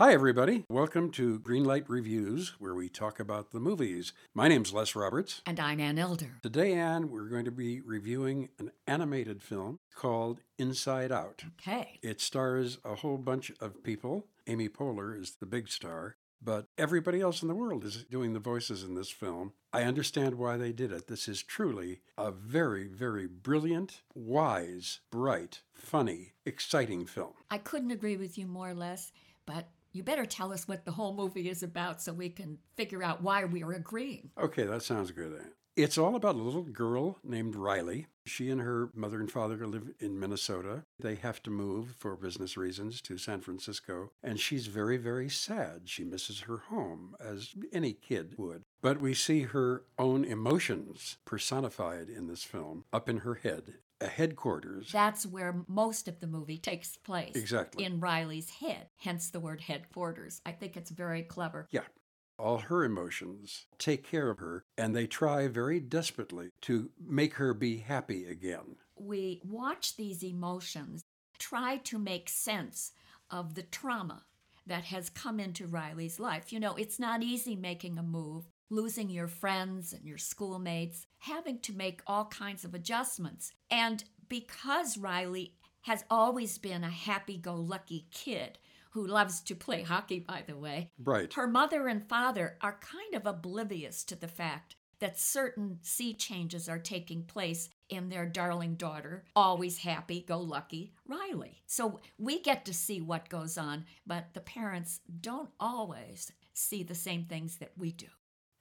Hi, everybody. Welcome to Greenlight Reviews, where we talk about the movies. My name's Les Roberts. And I'm Ann Elder. Today, Ann, we're going to be reviewing an animated film called Inside Out. Okay. It stars a whole bunch of people. Amy Poehler is the big star, but everybody else in the world is doing the voices in this film. I understand why they did it. This is truly a very, very brilliant, wise, bright, funny, exciting film. I couldn't agree with you more or less, but you better tell us what the whole movie is about so we can figure out why we are agreeing. Okay, that sounds good. It's all about a little girl named Riley. She and her mother and father live in Minnesota. They have to move for business reasons to San Francisco, and she's very, very sad. She misses her home, as any kid would. But we see her own emotions personified in this film up in her head, headquarters. That's where most of the movie takes place. Exactly. In Riley's head, hence the word headquarters. I think it's very clever. Yeah. All her emotions take care of her, and they try very desperately to make her be happy again. We watch these emotions, try to make sense of the trauma that has come into Riley's life. You know, it's not easy making a move, losing your friends and your schoolmates, having to make all kinds of adjustments. And because Riley has always been a happy go lucky kid, who loves to play hockey, by the way. Right. Her mother and father are kind of oblivious to the fact that certain sea changes are taking place in their darling daughter, always happy, go lucky, Riley. So we get to see what goes on, but the parents don't always see the same things that we do.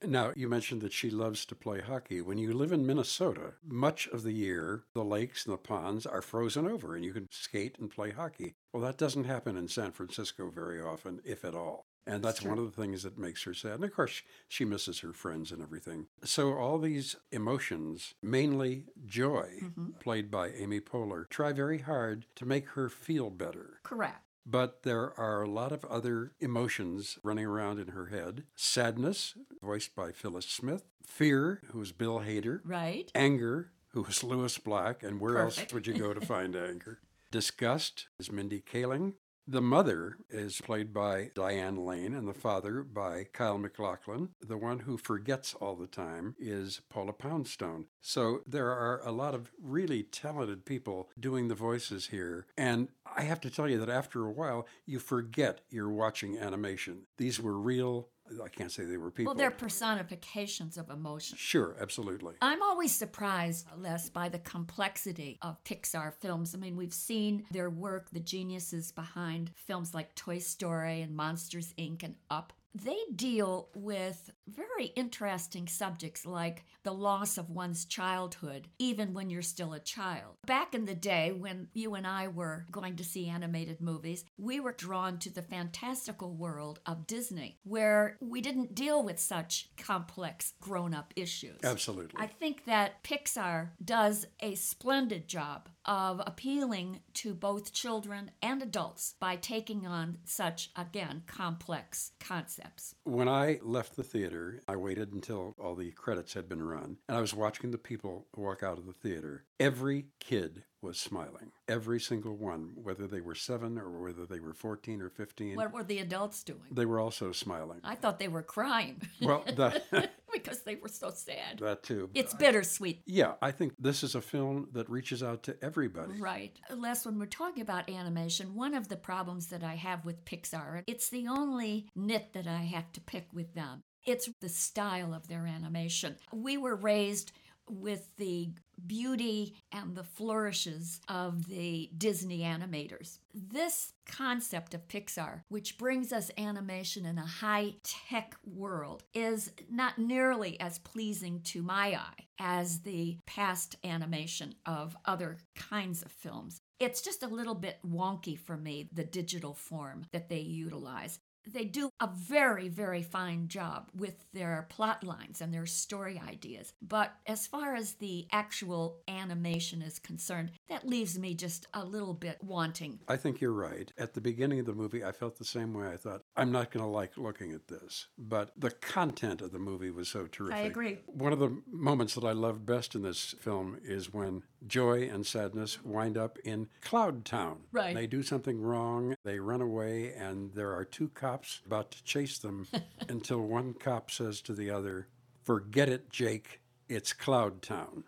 Now, you mentioned that she loves to play hockey. When you live in Minnesota, much of the year, the lakes and the ponds are frozen over and you can skate and play hockey. Well, that doesn't happen in San Francisco very often, if at all. And that's one of the things that makes her sad. And of course, she misses her friends and everything. So, all these emotions, mainly joy, mm-hmm. played by Amy Poehler, try very hard to make her feel better. Correct. But there are a lot of other emotions running around in her head sadness, voiced by Phyllis Smith, fear, who's Bill Hader, right? Anger, who is Lewis Black, and where Perfect. else would you go to find anger? Disgust is Mindy Kaling. The mother is played by Diane Lane, and the father by Kyle MacLachlan. The one who forgets all the time is Paula Poundstone. So there are a lot of really talented people doing the voices here. And I have to tell you that after a while, you forget you're watching animation. These were real I can't say they were people. Well, they're personifications of emotion. Sure, absolutely. I'm always surprised, Les, by the complexity of Pixar films. I mean, we've seen their work, the geniuses behind films like Toy Story and Monsters, Inc. and Up. They deal with very interesting subjects like the loss of one's childhood, even when you're still a child. Back in the day, when you and I were going to see animated movies, we were drawn to the fantastical world of Disney, where we didn't deal with such complex grown up issues. Absolutely. I think that Pixar does a splendid job of appealing to both children and adults by taking on such, again, complex concepts. When I left the theater, I waited until all the credits had been run, and I was watching the people walk out of the theater. Every kid was smiling. Every single one, whether they were seven or whether they were 14 or 15. What were the adults doing? They were also smiling. I thought they were crying. Well, that, because they were so sad. that too. It's bittersweet. Yeah, I think this is a film that reaches out to everybody. Right. Les, when we're talking about animation, one of the problems that I have with Pixar, it's the only nit that I have to pick with them. It's the style of their animation. We were raised with the beauty and the flourishes of the Disney animators. This concept of Pixar, which brings us animation in a high tech world, is not nearly as pleasing to my eye as the past animation of other kinds of films. It's just a little bit wonky for me, the digital form that they utilize they do a very, very fine job with their plot lines and their story ideas. But as far as the actual animation is concerned, that leaves me just a little bit wanting. I think you're right. At the beginning of the movie, I felt the same way. I thought, I'm not going to like looking at this. But the content of the movie was so terrific. I agree. One of the moments that I loved best in this film is when joy and sadness wind up in Cloud Town. Right. They do something wrong, they run away, and there are two cops about to chase them until one cop says to the other, Forget it, Jake. It's Cloud Town.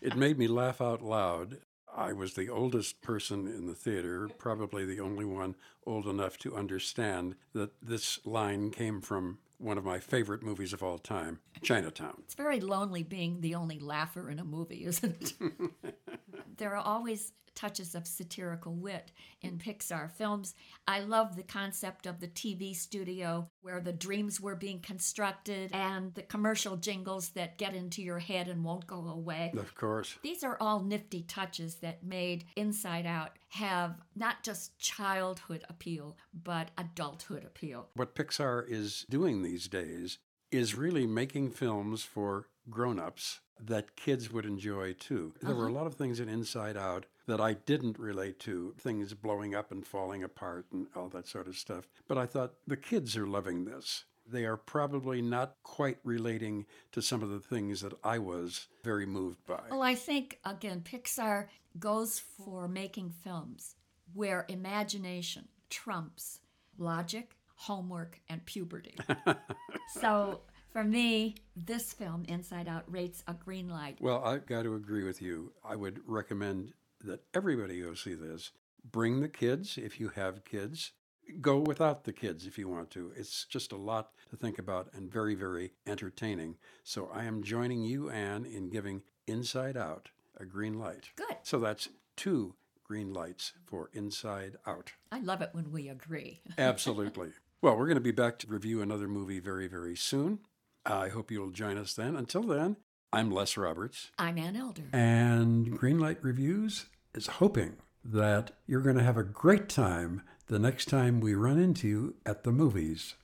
it made me laugh out loud. I was the oldest person in the theater, probably the only one old enough to understand that this line came from one of my favorite movies of all time, Chinatown. It's very lonely being the only laugher in a movie, isn't it? there are always touches of satirical wit in Pixar films. I love the concept of the TV studio where the dreams were being constructed and the commercial jingles that get into your head and won't go away. Of course. These are all nifty touches that made Inside Out have not just childhood appeal, but adulthood appeal. What Pixar is doing these days is really making films for grown ups that kids would enjoy too. There uh-huh. were a lot of things in Inside Out that I didn't relate to, things blowing up and falling apart and all that sort of stuff. But I thought the kids are loving this. They are probably not quite relating to some of the things that I was very moved by. Well, I think, again, Pixar goes for making films where imagination trumps logic, homework, and puberty. so for me, this film, Inside Out, rates a green light. Well, I've got to agree with you. I would recommend that everybody go see this. Bring the kids if you have kids. Go without the kids if you want to. It's just a lot to think about and very, very entertaining. So I am joining you, Ann, in giving Inside Out a green light. Good. So that's two green lights for Inside Out. I love it when we agree. Absolutely. Well, we're going to be back to review another movie very, very soon. I hope you'll join us then. Until then, I'm Les Roberts. I'm Ann Elder. And Greenlight Reviews is hoping that you're going to have a great time the next time we run into you at the movies.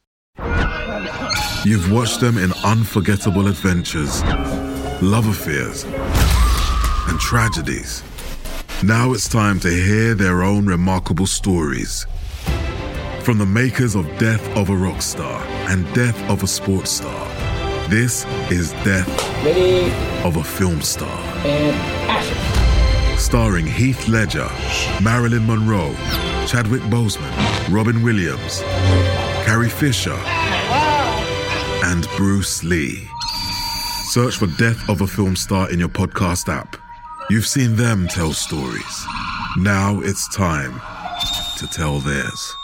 You've watched them in unforgettable adventures, love affairs, and tragedies. Now it's time to hear their own remarkable stories. From the makers of Death of a Rock Star and Death of a Sports Star this is Death Ready. of a Film Star. And action. Starring Heath Ledger, Marilyn Monroe, Chadwick Boseman, Robin Williams, Carrie Fisher, and Bruce Lee. Search for Death of a Film Star in your podcast app. You've seen them tell stories. Now it's time to tell theirs.